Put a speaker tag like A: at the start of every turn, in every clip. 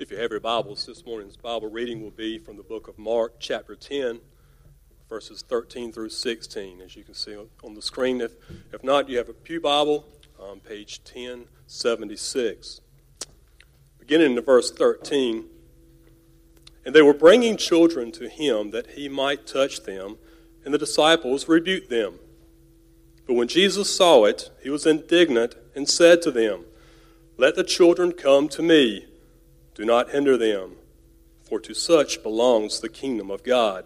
A: If you have your Bibles, this morning's Bible reading will be from the book of Mark, chapter 10, verses 13 through 16, as you can see on the screen. If, if not, you have a Pew Bible on page 1076. Beginning in verse 13, and they were bringing children to him that he might touch them, and the disciples rebuked them. But when Jesus saw it, he was indignant and said to them, Let the children come to me do not hinder them, for to such belongs the kingdom of God.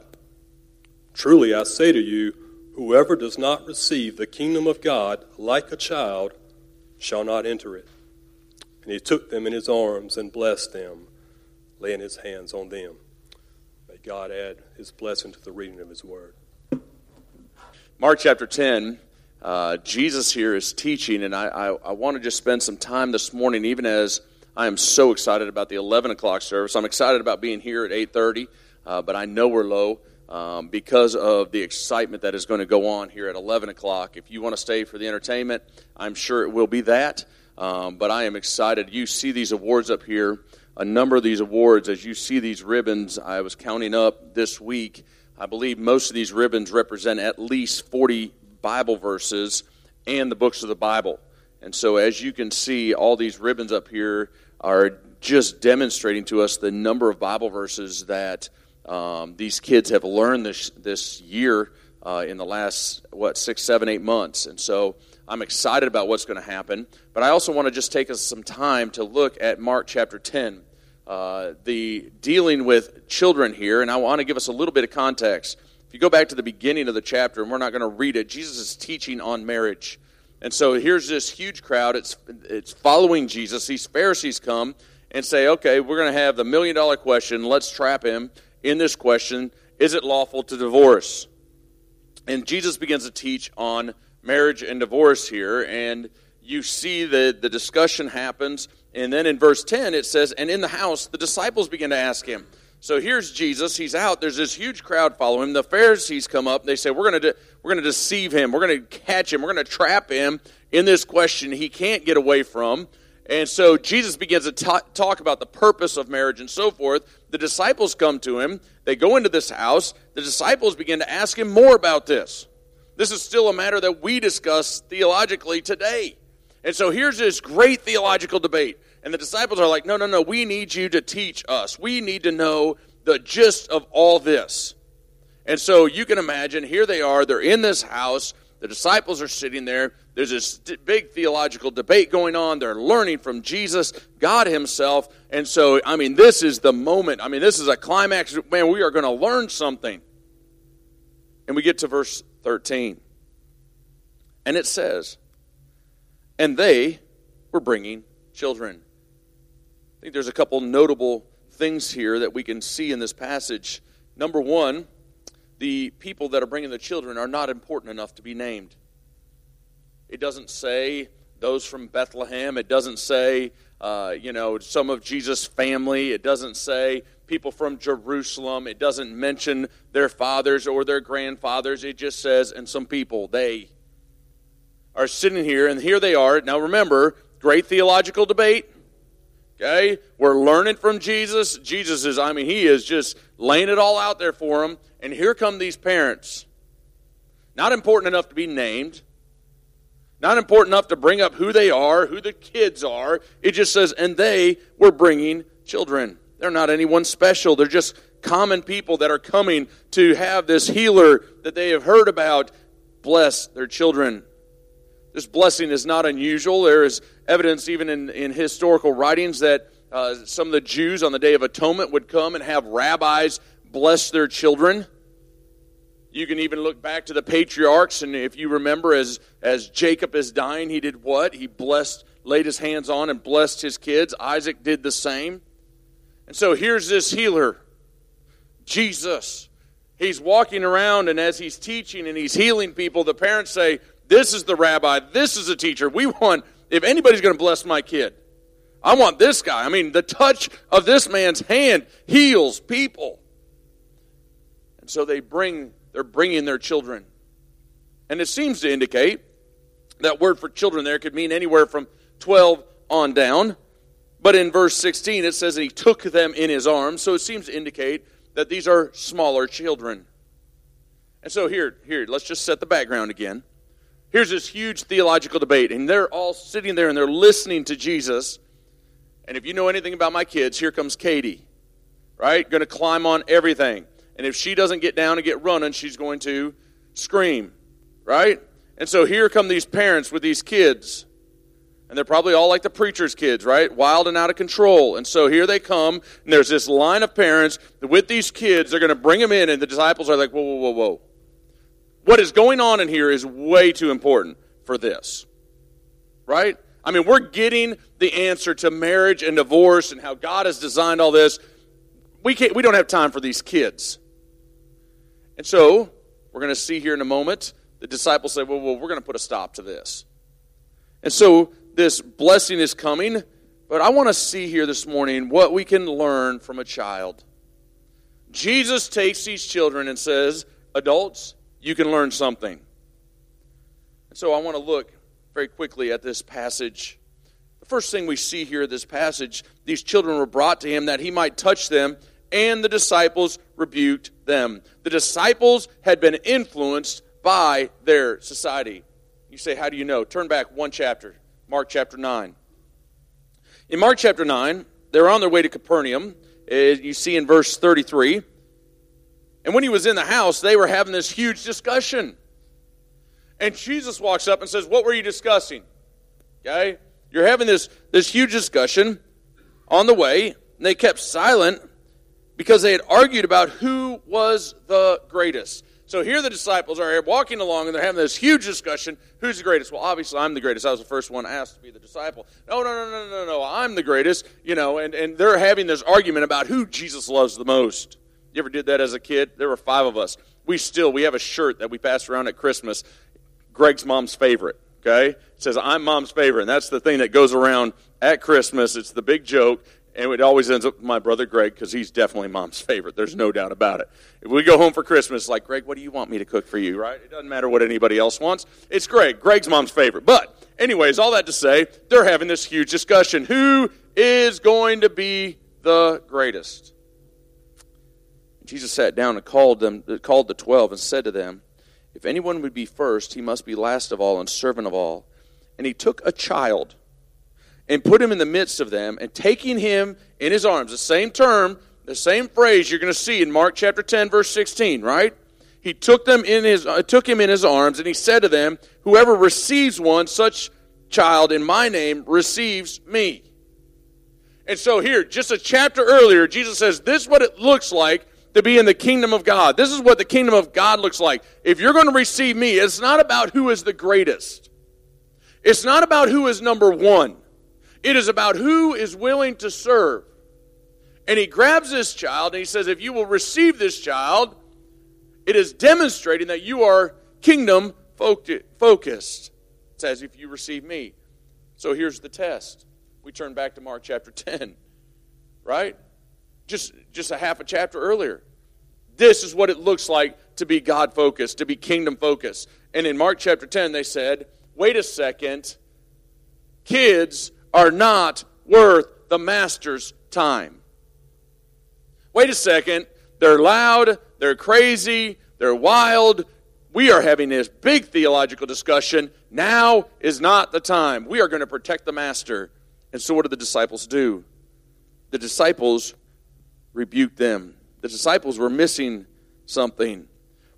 A: Truly I say to you, whoever does not receive the kingdom of God like a child shall not enter it. And he took them in his arms and blessed them, laying his hands on them. May God add his blessing to the reading of his word.
B: Mark chapter 10, uh, Jesus here is teaching, and I, I, I want to just spend some time this morning, even as I am so excited about the 11 o'clock service. I'm excited about being here at 8:30, uh, but I know we're low um, because of the excitement that is going to go on here at 11 o'clock. If you want to stay for the entertainment, I'm sure it will be that. Um, but I am excited. You see these awards up here. A number of these awards, as you see these ribbons, I was counting up this week. I believe most of these ribbons represent at least 40 Bible verses and the books of the Bible. And so, as you can see, all these ribbons up here are just demonstrating to us the number of Bible verses that um, these kids have learned this this year uh, in the last what six, seven, eight months, and so I'm excited about what's going to happen. But I also want to just take us some time to look at Mark chapter 10, uh, the dealing with children here, and I want to give us a little bit of context. If you go back to the beginning of the chapter, and we're not going to read it, Jesus is teaching on marriage. And so here's this huge crowd. It's, it's following Jesus. These Pharisees come and say, okay, we're going to have the million dollar question. Let's trap him in this question Is it lawful to divorce? And Jesus begins to teach on marriage and divorce here. And you see the, the discussion happens. And then in verse 10, it says, And in the house, the disciples begin to ask him, so here's Jesus. He's out. There's this huge crowd following him. The Pharisees come up. They say, "We're going to we're going to deceive him. We're going to catch him. We're going to trap him in this question he can't get away from." And so Jesus begins to t- talk about the purpose of marriage and so forth. The disciples come to him. They go into this house. The disciples begin to ask him more about this. This is still a matter that we discuss theologically today. And so here's this great theological debate. And the disciples are like, no, no, no, we need you to teach us. We need to know the gist of all this. And so you can imagine, here they are, they're in this house, the disciples are sitting there, there's this big theological debate going on, they're learning from Jesus, God Himself. And so, I mean, this is the moment. I mean, this is a climax. Man, we are going to learn something. And we get to verse 13. And it says, And they were bringing children think there's a couple notable things here that we can see in this passage. Number one, the people that are bringing the children are not important enough to be named. It doesn't say those from Bethlehem. It doesn't say, uh, you know, some of Jesus' family. It doesn't say people from Jerusalem. It doesn't mention their fathers or their grandfathers. It just says, and some people, they are sitting here, and here they are. Now remember, great theological debate. Okay? We're learning from Jesus. Jesus is, I mean, he is just laying it all out there for them. And here come these parents. Not important enough to be named. Not important enough to bring up who they are, who the kids are. It just says, and they were bringing children. They're not anyone special. They're just common people that are coming to have this healer that they have heard about bless their children. This blessing is not unusual. There is evidence, even in, in historical writings, that uh, some of the Jews on the Day of Atonement would come and have rabbis bless their children. You can even look back to the patriarchs, and if you remember, as, as Jacob is dying, he did what? He blessed, laid his hands on, and blessed his kids. Isaac did the same. And so here's this healer, Jesus. He's walking around, and as he's teaching and he's healing people, the parents say, this is the rabbi. This is the teacher. We want, if anybody's going to bless my kid, I want this guy. I mean, the touch of this man's hand heals people. And so they bring, they're bringing their children. And it seems to indicate that word for children there could mean anywhere from 12 on down. But in verse 16, it says that he took them in his arms. So it seems to indicate that these are smaller children. And so here, here, let's just set the background again. Here's this huge theological debate, and they're all sitting there and they're listening to Jesus. And if you know anything about my kids, here comes Katie, right? Going to climb on everything. And if she doesn't get down and get running, she's going to scream, right? And so here come these parents with these kids. And they're probably all like the preacher's kids, right? Wild and out of control. And so here they come, and there's this line of parents with these kids. They're going to bring them in, and the disciples are like, whoa, whoa, whoa, whoa. What is going on in here is way too important for this, right? I mean, we're getting the answer to marriage and divorce and how God has designed all this. We, can't, we don't have time for these kids. And so, we're going to see here in a moment, the disciples say, well, well we're going to put a stop to this. And so, this blessing is coming, but I want to see here this morning what we can learn from a child. Jesus takes these children and says, Adults, you can learn something. And so I want to look very quickly at this passage. The first thing we see here this passage, these children were brought to him that he might touch them, and the disciples rebuked them. The disciples had been influenced by their society. You say, How do you know? Turn back one chapter, Mark chapter 9. In Mark chapter 9, they're on their way to Capernaum. Uh, you see in verse 33. And when he was in the house, they were having this huge discussion. And Jesus walks up and says, What were you discussing? Okay? You're having this, this huge discussion on the way, and they kept silent because they had argued about who was the greatest. So here the disciples are walking along and they're having this huge discussion. Who's the greatest? Well, obviously I'm the greatest. I was the first one asked to be the disciple. No, no, no, no, no, no. I'm the greatest. You know, and, and they're having this argument about who Jesus loves the most. You ever did that as a kid? There were five of us. We still, we have a shirt that we pass around at Christmas Greg's mom's favorite. Okay? It says, I'm mom's favorite. And that's the thing that goes around at Christmas. It's the big joke. And it always ends up with my brother Greg because he's definitely mom's favorite. There's no doubt about it. If we go home for Christmas, like, Greg, what do you want me to cook for you, right? It doesn't matter what anybody else wants. It's Greg. Greg's mom's favorite. But, anyways, all that to say, they're having this huge discussion. Who is going to be the greatest? Jesus sat down and called them, called the twelve, and said to them, if anyone would be first, he must be last of all and servant of all. And he took a child and put him in the midst of them, and taking him in his arms, the same term, the same phrase you're going to see in Mark chapter 10, verse 16, right? He took them in his uh, took him in his arms, and he said to them, Whoever receives one such child in my name receives me. And so here, just a chapter earlier, Jesus says, This is what it looks like to be in the kingdom of God. This is what the kingdom of God looks like. If you're going to receive me, it's not about who is the greatest. It's not about who is number one. It is about who is willing to serve. And he grabs this child and he says, If you will receive this child, it is demonstrating that you are kingdom focused. It says, If you receive me. So here's the test. We turn back to Mark chapter 10, right? Just, just a half a chapter earlier. This is what it looks like to be God focused, to be kingdom focused. And in Mark chapter 10, they said, wait a second, kids are not worth the master's time. Wait a second, they're loud, they're crazy, they're wild. We are having this big theological discussion. Now is not the time. We are going to protect the master. And so, what do the disciples do? The disciples rebuked them. The disciples were missing something.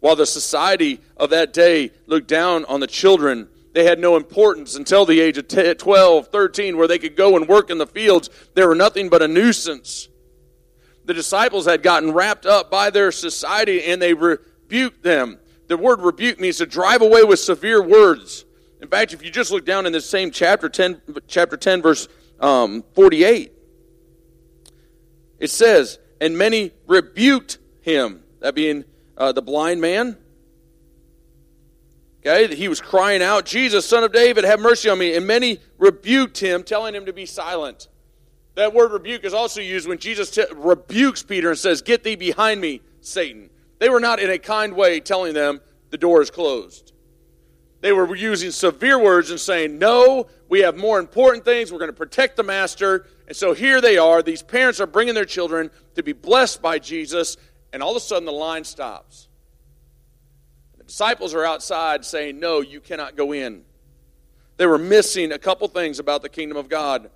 B: While the society of that day looked down on the children, they had no importance until the age of 12, 13, where they could go and work in the fields. They were nothing but a nuisance. The disciples had gotten wrapped up by their society and they rebuked them. The word rebuke means to drive away with severe words. In fact, if you just look down in this same chapter 10, chapter 10 verse um, 48, it says, and many rebuked him. That being uh, the blind man. Okay, he was crying out, Jesus, son of David, have mercy on me. And many rebuked him, telling him to be silent. That word rebuke is also used when Jesus t- rebukes Peter and says, Get thee behind me, Satan. They were not in a kind way telling them the door is closed. They were using severe words and saying, No, we have more important things. We're going to protect the master. And so here they are. These parents are bringing their children to be blessed by Jesus. And all of a sudden, the line stops. The disciples are outside saying, No, you cannot go in. They were missing a couple things about the kingdom of God.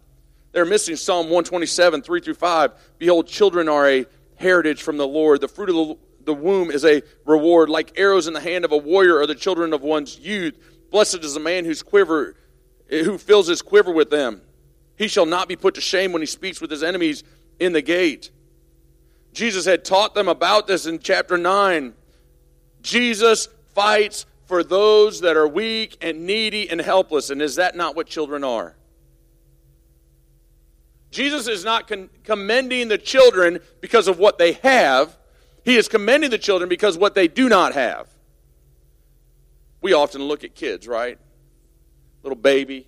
B: They're missing Psalm 127, 3 through 5. Behold, children are a heritage from the Lord. The fruit of the, the womb is a reward. Like arrows in the hand of a warrior are the children of one's youth. Blessed is the man whose quiver, Eh, who fills his quiver with them. He shall not be put to shame when he speaks with his enemies in the gate. Jesus had taught them about this in chapter 9. Jesus fights for those that are weak and needy and helpless. And is that not what children are? Jesus is not con- commending the children because of what they have. He is commending the children because what they do not have. We often look at kids, right? Little baby.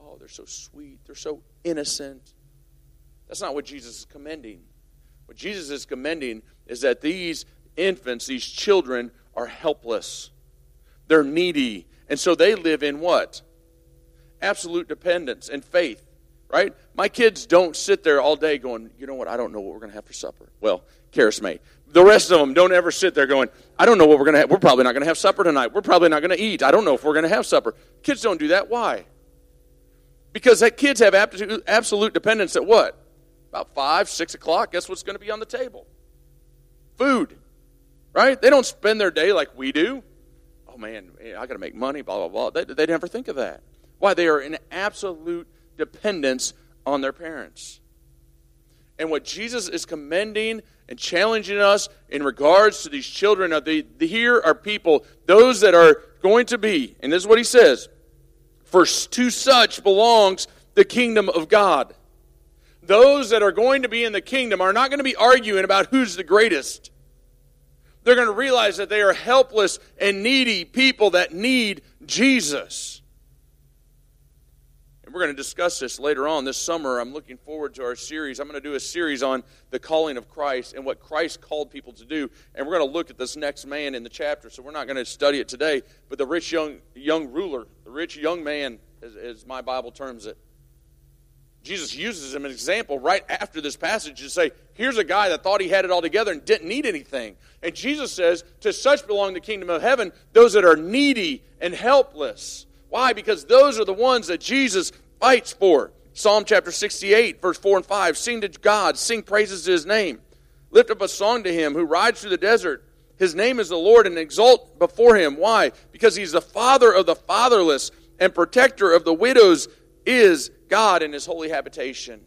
B: Oh, they're so sweet. They're so innocent. That's not what Jesus is commending. What Jesus is commending is that these infants, these children, are helpless. They're needy. And so they live in what? Absolute dependence and faith, right? My kids don't sit there all day going, you know what, I don't know what we're going to have for supper. Well, Karis may. The rest of them don't ever sit there going, I don't know what we're going to have. We're probably not going to have supper tonight. We're probably not going to eat. I don't know if we're going to have supper. Kids don't do that. Why? Because that kids have absolute dependence at what? About five, six o'clock, guess what's going to be on the table? Food. Right? They don't spend their day like we do. Oh man, eh, I got to make money, blah, blah, blah. They, they never think of that. Why? They are in absolute dependence on their parents. And what Jesus is commending and challenging us in regards to these children of the, the here are people, those that are going to be, and this is what he says, for to such belongs the kingdom of God those that are going to be in the kingdom are not going to be arguing about who's the greatest. They're going to realize that they are helpless and needy people that need Jesus. And we're going to discuss this later on this summer. I'm looking forward to our series. I'm going to do a series on the calling of Christ and what Christ called people to do. And we're going to look at this next man in the chapter. So we're not going to study it today. But the rich young, young ruler, the rich young man, as, as my Bible terms it. Jesus uses him an example right after this passage to say, here's a guy that thought he had it all together and didn't need anything. And Jesus says, to such belong the kingdom of heaven, those that are needy and helpless. Why? Because those are the ones that Jesus fights for. Psalm chapter 68, verse 4 and 5. Sing to God, sing praises to his name. Lift up a song to him who rides through the desert. His name is the Lord and exult before him. Why? Because he's the father of the fatherless and protector of the widows is God in his holy habitation.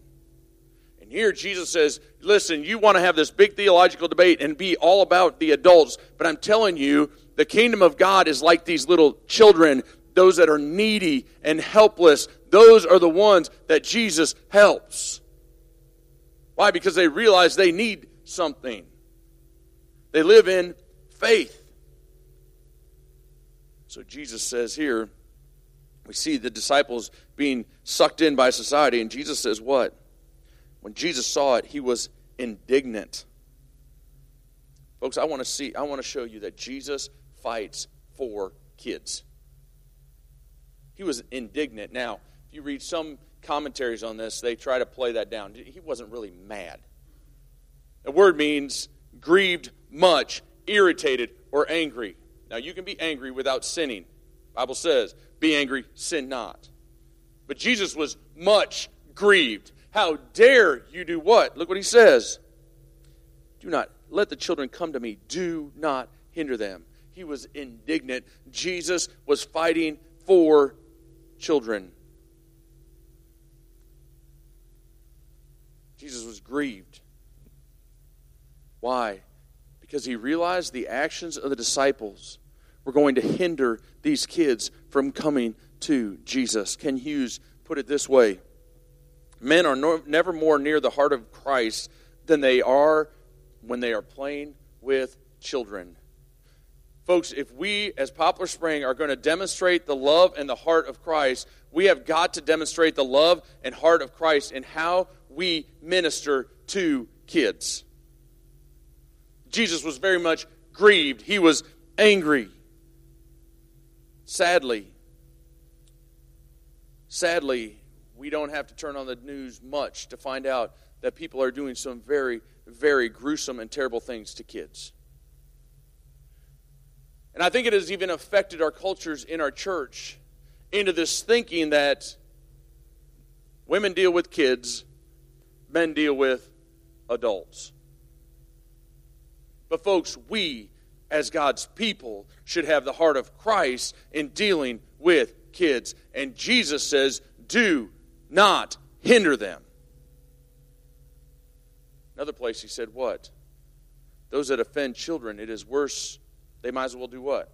B: And here Jesus says, listen, you want to have this big theological debate and be all about the adults, but I'm telling you, the kingdom of God is like these little children, those that are needy and helpless. Those are the ones that Jesus helps. Why? Because they realize they need something. They live in faith. So Jesus says here, we see the disciples being sucked in by society, and Jesus says, What? When Jesus saw it, he was indignant. Folks, I want to see, I want to show you that Jesus fights for kids. He was indignant. Now, if you read some commentaries on this, they try to play that down. He wasn't really mad. The word means grieved much, irritated, or angry. Now, you can be angry without sinning. Bible says, be angry, sin not. But Jesus was much grieved. How dare you do what? Look what he says. Do not let the children come to me. Do not hinder them. He was indignant. Jesus was fighting for children. Jesus was grieved. Why? Because he realized the actions of the disciples were going to hinder these kids from coming to Jesus. Kent Hughes put it this way Men are no, never more near the heart of Christ than they are when they are playing with children. Folks, if we as Poplar Spring are going to demonstrate the love and the heart of Christ, we have got to demonstrate the love and heart of Christ in how we minister to kids. Jesus was very much grieved, he was angry. Sadly, sadly, we don't have to turn on the news much to find out that people are doing some very, very gruesome and terrible things to kids. And I think it has even affected our cultures in our church into this thinking that women deal with kids, men deal with adults. But, folks, we as God's people should have the heart of Christ in dealing with kids. And Jesus says, do not hinder them. Another place he said, What? Those that offend children, it is worse. They might as well do what?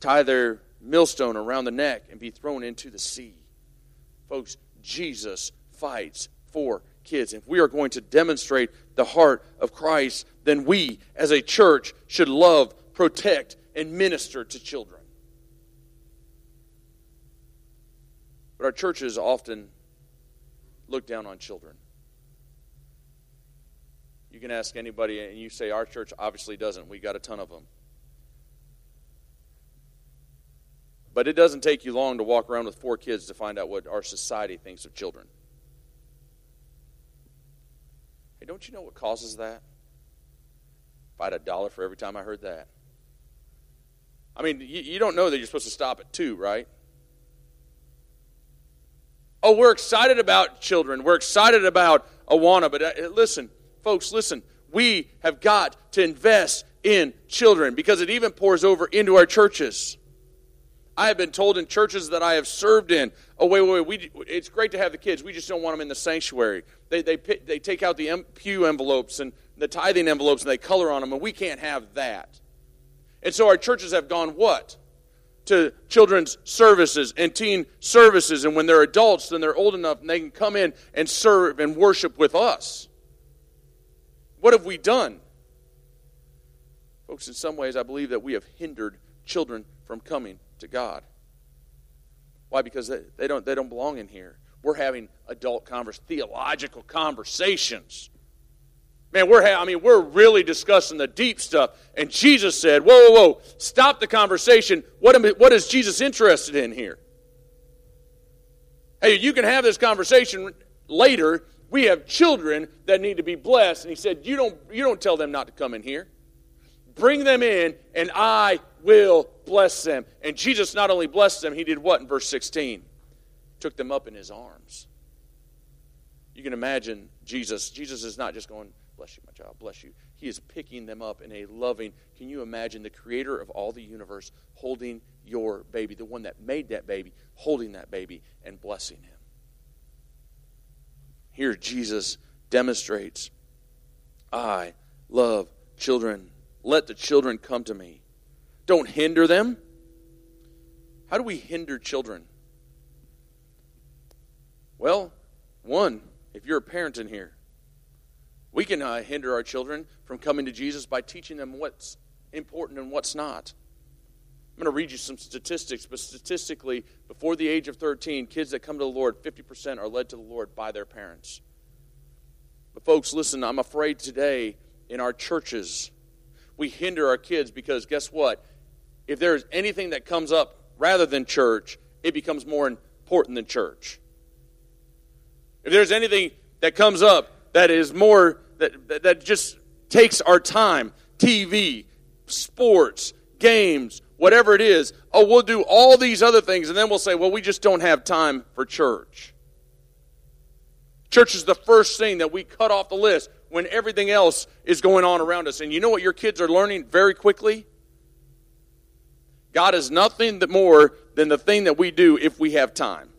B: Tie their millstone around the neck and be thrown into the sea. Folks, Jesus fights for kids. If we are going to demonstrate the heart of Christ, then we as a church should love, protect, and minister to children. But our churches often look down on children. You can ask anybody, and you say, Our church obviously doesn't. We got a ton of them. But it doesn't take you long to walk around with four kids to find out what our society thinks of children. Hey, don't you know what causes that? If I had a dollar for every time I heard that. I mean, you, you don't know that you're supposed to stop at two, right? Oh, we're excited about children. We're excited about Awana. But uh, listen, folks, listen. We have got to invest in children because it even pours over into our churches. I have been told in churches that I have served in, oh, wait, wait, wait, we, it's great to have the kids. We just don't want them in the sanctuary. They, they, they take out the pew envelopes and the tithing envelopes and they color on them, and we can't have that. And so our churches have gone what? to children's services and teen services. And when they're adults, then they're old enough and they can come in and serve and worship with us. What have we done? Folks, in some ways, I believe that we have hindered children from coming to God. Why? Because they, don't, they don't belong in here. We're having adult converse, theological conversations Man, we're I mean, we're really discussing the deep stuff. And Jesus said, "Whoa, whoa, whoa! Stop the conversation. What, am, what is Jesus interested in here? Hey, you can have this conversation later. We have children that need to be blessed." And he said, "You don't, you don't tell them not to come in here. Bring them in, and I will bless them." And Jesus not only blessed them, he did what in verse sixteen? Took them up in his arms. You can imagine Jesus. Jesus is not just going Bless you, my child. Bless you. He is picking them up in a loving. Can you imagine the creator of all the universe holding your baby, the one that made that baby, holding that baby and blessing him? Here, Jesus demonstrates I love children. Let the children come to me. Don't hinder them. How do we hinder children? Well, one, if you're a parent in here, we can uh, hinder our children from coming to Jesus by teaching them what's important and what's not. I'm going to read you some statistics, but statistically, before the age of 13, kids that come to the Lord, 50% are led to the Lord by their parents. But, folks, listen, I'm afraid today in our churches, we hinder our kids because guess what? If there's anything that comes up rather than church, it becomes more important than church. If there's anything that comes up that is more that, that just takes our time TV, sports, games, whatever it is. Oh, we'll do all these other things, and then we'll say, well, we just don't have time for church. Church is the first thing that we cut off the list when everything else is going on around us. And you know what your kids are learning very quickly? God is nothing more than the thing that we do if we have time.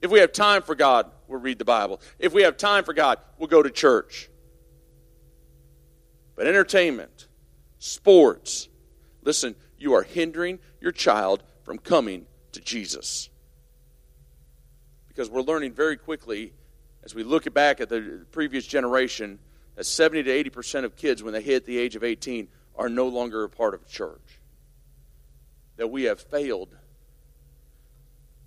B: If we have time for God, we'll read the Bible. If we have time for God, we'll go to church. But entertainment, sports, listen, you are hindering your child from coming to Jesus. Because we're learning very quickly, as we look back at the previous generation, that 70 to 80% of kids, when they hit the age of 18, are no longer a part of church. That we have failed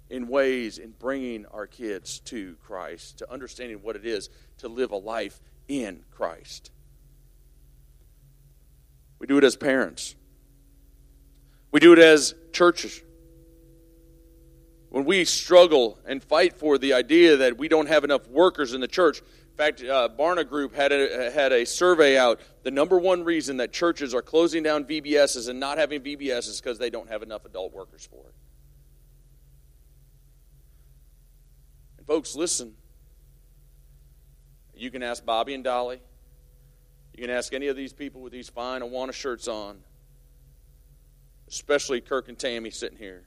B: in ways in bringing our kids to Christ, to understanding what it is to live a life in Christ. We do it as parents, we do it as churches. when we struggle and fight for the idea that we don't have enough workers in the church. In fact, uh, Barna Group had a, had a survey out. The number one reason that churches are closing down VBSs and not having VBS is because they don't have enough adult workers for it. And folks, listen. You can ask Bobby and Dolly. You can ask any of these people with these fine Awana shirts on, especially Kirk and Tammy sitting here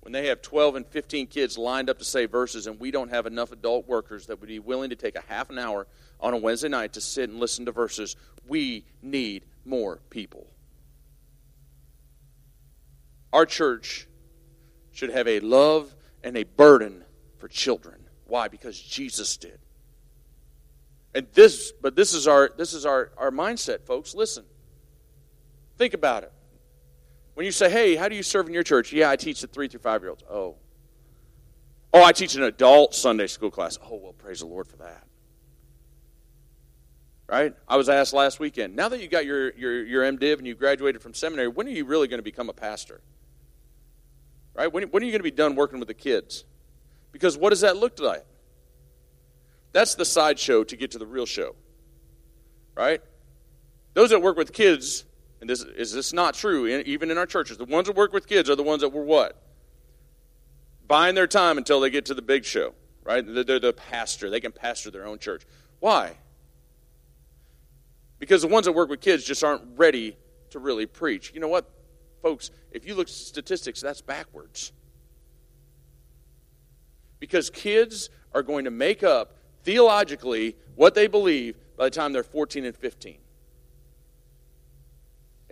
B: when they have 12 and 15 kids lined up to say verses and we don't have enough adult workers that would be willing to take a half an hour on a Wednesday night to sit and listen to verses, we need more people. Our church should have a love and a burden for children. Why? Because Jesus did. And this, but this is our this is our, our mindset, folks. Listen. Think about it. When you say, hey, how do you serve in your church? Yeah, I teach the three through five year olds. Oh. Oh, I teach an adult Sunday school class. Oh, well, praise the Lord for that. Right? I was asked last weekend, now that you got your, your, your MDiv and you graduated from seminary, when are you really going to become a pastor? Right? When, when are you going to be done working with the kids? Because what does that look like? That's the sideshow to get to the real show. Right? Those that work with kids and this is this not true even in our churches? The ones that work with kids are the ones that were what? Buying their time until they get to the big show right? They're the pastor. They can pastor their own church. Why? Because the ones that work with kids just aren't ready to really preach. You know what folks? If you look at statistics that's backwards. Because kids are going to make up theologically what they believe by the time they're 14 and 15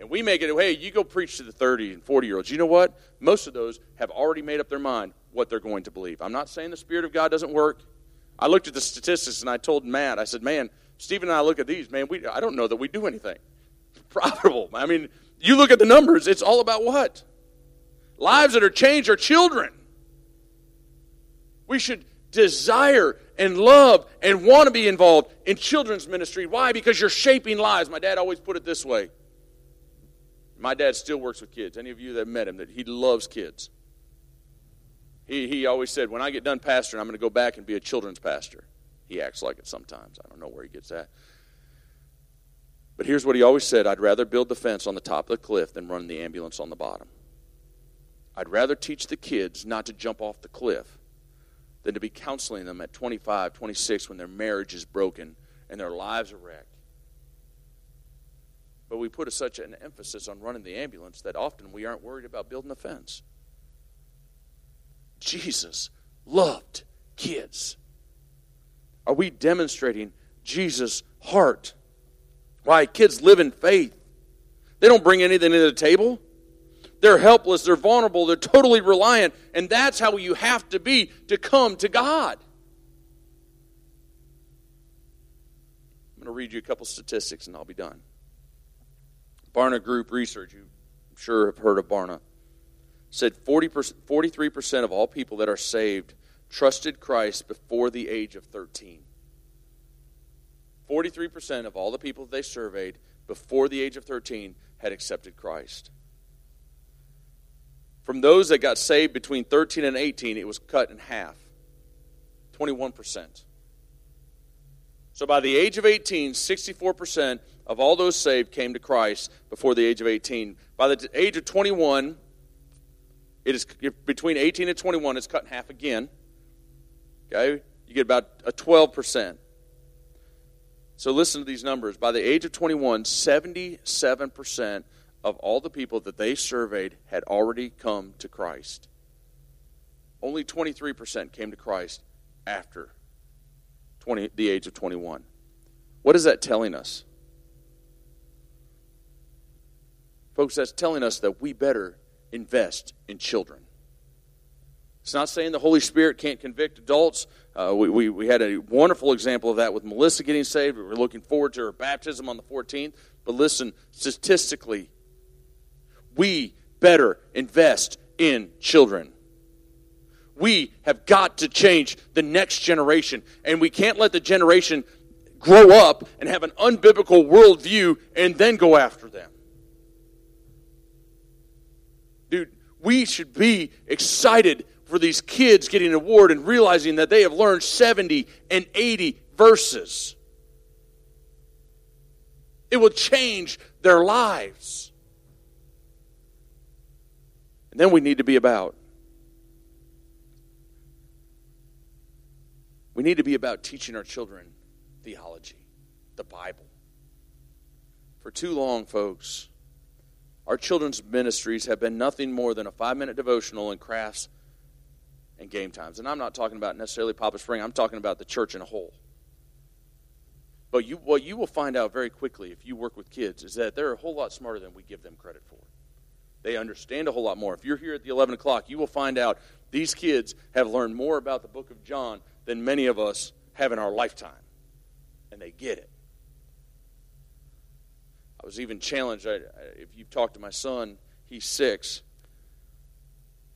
B: and we make it, hey, you go preach to the 30 and 40 year olds. You know what? Most of those have already made up their mind what they're going to believe. I'm not saying the Spirit of God doesn't work. I looked at the statistics and I told Matt, I said, man, Stephen and I look at these, man, we, I don't know that we do anything profitable. I mean, you look at the numbers, it's all about what? Lives that are changed are children. We should desire and love and want to be involved in children's ministry. Why? Because you're shaping lives. My dad always put it this way my dad still works with kids. Any of you that met him, that he loves kids. He, he always said, when I get done pastoring, I'm going to go back and be a children's pastor. He acts like it sometimes. I don't know where he gets that. But here's what he always said I'd rather build the fence on the top of the cliff than run the ambulance on the bottom. I'd rather teach the kids not to jump off the cliff than to be counseling them at 25, 26 when their marriage is broken and their lives are wrecked but we put a, such an emphasis on running the ambulance that often we aren't worried about building a fence. Jesus loved kids. Are we demonstrating Jesus' heart? Why? Kids live in faith. They don't bring anything to the table. They're helpless, they're vulnerable, they're totally reliant, and that's how you have to be to come to God. I'm going to read you a couple statistics and I'll be done. Barna Group research, you sure have heard of Barna, said 40 43% of all people that are saved trusted Christ before the age of 13. 43% of all the people they surveyed before the age of 13 had accepted Christ. From those that got saved between 13 and 18, it was cut in half 21%. So by the age of 18, 64% of all those saved came to Christ before the age of 18. By the age of 21, it is between 18 and 21, it's cut in half again. Okay? You get about a 12%. So listen to these numbers. By the age of 21, 77% of all the people that they surveyed had already come to Christ. Only 23% came to Christ after 20, the age of 21. What is that telling us? Folks, that's telling us that we better invest in children. It's not saying the Holy Spirit can't convict adults. Uh, we, we, we had a wonderful example of that with Melissa getting saved. We are looking forward to her baptism on the 14th. But listen, statistically, we better invest in children. We have got to change the next generation, and we can't let the generation grow up and have an unbiblical worldview and then go after them. We should be excited for these kids getting an award and realizing that they have learned 70 and 80 verses. It will change their lives. And then we need to be about. We need to be about teaching our children theology, the Bible. For too long, folks, our children's ministries have been nothing more than a five minute devotional and crafts and game times. And I'm not talking about necessarily Poplar Spring, I'm talking about the church in a whole. But you, what you will find out very quickly if you work with kids is that they're a whole lot smarter than we give them credit for. They understand a whole lot more. If you're here at the 11 o'clock, you will find out these kids have learned more about the book of John than many of us have in our lifetime. And they get it. I was even challenged. I, if you've talked to my son, he's six,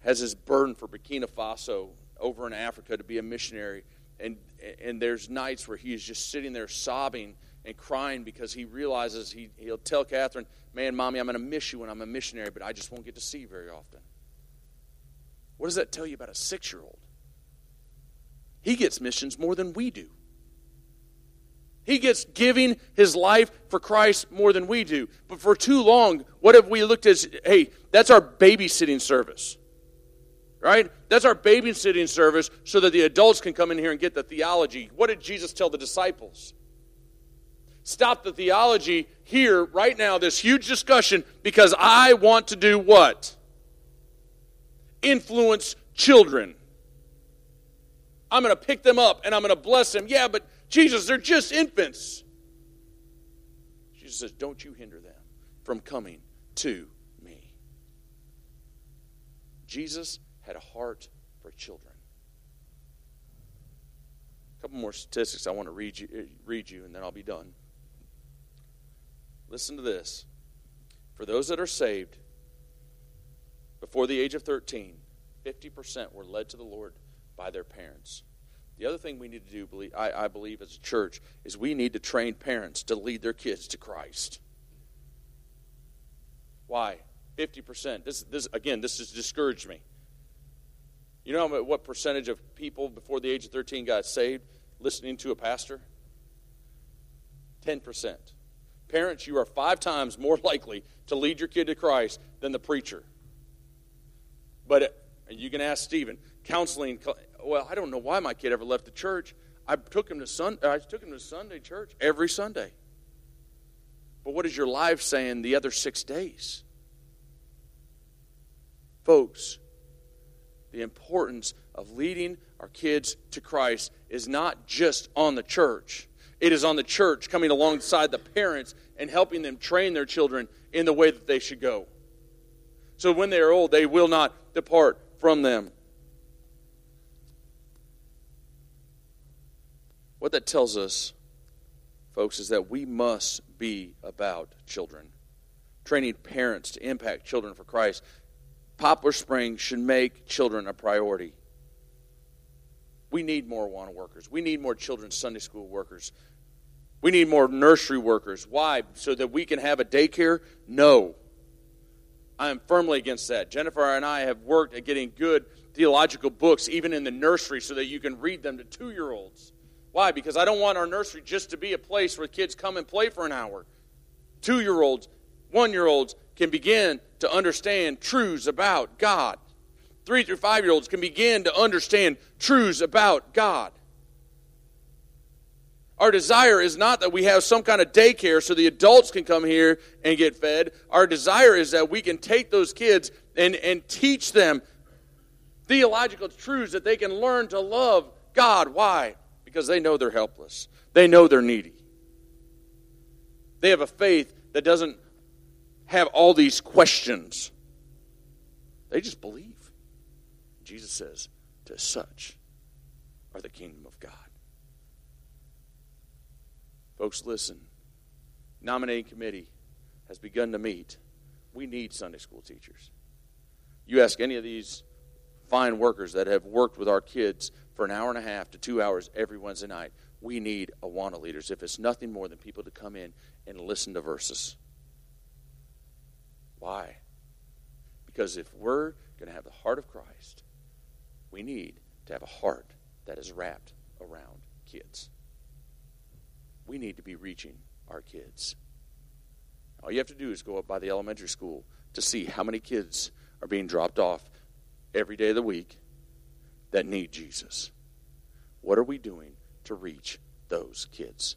B: has his burden for Burkina Faso over in Africa to be a missionary. And, and there's nights where he is just sitting there sobbing and crying because he realizes he, he'll tell Catherine, Man, mommy, I'm going to miss you when I'm a missionary, but I just won't get to see you very often. What does that tell you about a six year old? He gets missions more than we do. He gets giving his life for Christ more than we do. But for too long, what have we looked as, hey, that's our babysitting service. Right? That's our babysitting service so that the adults can come in here and get the theology. What did Jesus tell the disciples? Stop the theology here, right now, this huge discussion, because I want to do what? Influence children. I'm going to pick them up and I'm going to bless them. Yeah, but Jesus, they're just infants. Jesus says, Don't you hinder them from coming to me. Jesus had a heart for children. A couple more statistics I want to read you, read you, and then I'll be done. Listen to this. For those that are saved before the age of 13, 50% were led to the Lord by their parents. The other thing we need to do, believe, I, believe, as a church, is we need to train parents to lead their kids to Christ. Why? 50%. This, this, again, this has discouraged me. You know what percentage of people before the age of 13 got saved listening to a pastor? 10%. Parents, you are five times more likely to lead your kid to Christ than the preacher. But uh, you can ask Stephen, counseling well, I don't know why my kid ever left the church. I took him to sun, I took him to Sunday church every Sunday. But what is your life saying the other six days? Folks, the importance of leading our kids to Christ is not just on the church. It is on the church coming alongside the parents and helping them train their children in the way that they should go. So when they are old, they will not depart from them. What that tells us, folks, is that we must be about children. Training parents to impact children for Christ. Poplar Springs should make children a priority. We need more Awana workers. We need more children's Sunday school workers. We need more nursery workers. Why? So that we can have a daycare? No. I am firmly against that. Jennifer and I have worked at getting good theological books, even in the nursery, so that you can read them to two year olds. Why? Because I don't want our nursery just to be a place where kids come and play for an hour. Two year olds, one year olds can begin to understand truths about God. Three through five year olds can begin to understand truths about God. Our desire is not that we have some kind of daycare so the adults can come here and get fed. Our desire is that we can take those kids and, and teach them theological truths that they can learn to love God. Why? Because they know they're helpless, they know they're needy. They have a faith that doesn't have all these questions, they just believe. Jesus says, To such are the kingdom of God. Folks, listen. Nominating committee has begun to meet. We need Sunday school teachers. You ask any of these fine workers that have worked with our kids for an hour and a half to two hours every Wednesday night. We need Awana leaders, if it's nothing more than people to come in and listen to verses. Why? Because if we're going to have the heart of Christ, we need to have a heart that is wrapped around kids. We need to be reaching our kids. All you have to do is go up by the elementary school to see how many kids are being dropped off every day of the week that need Jesus. What are we doing to reach those kids?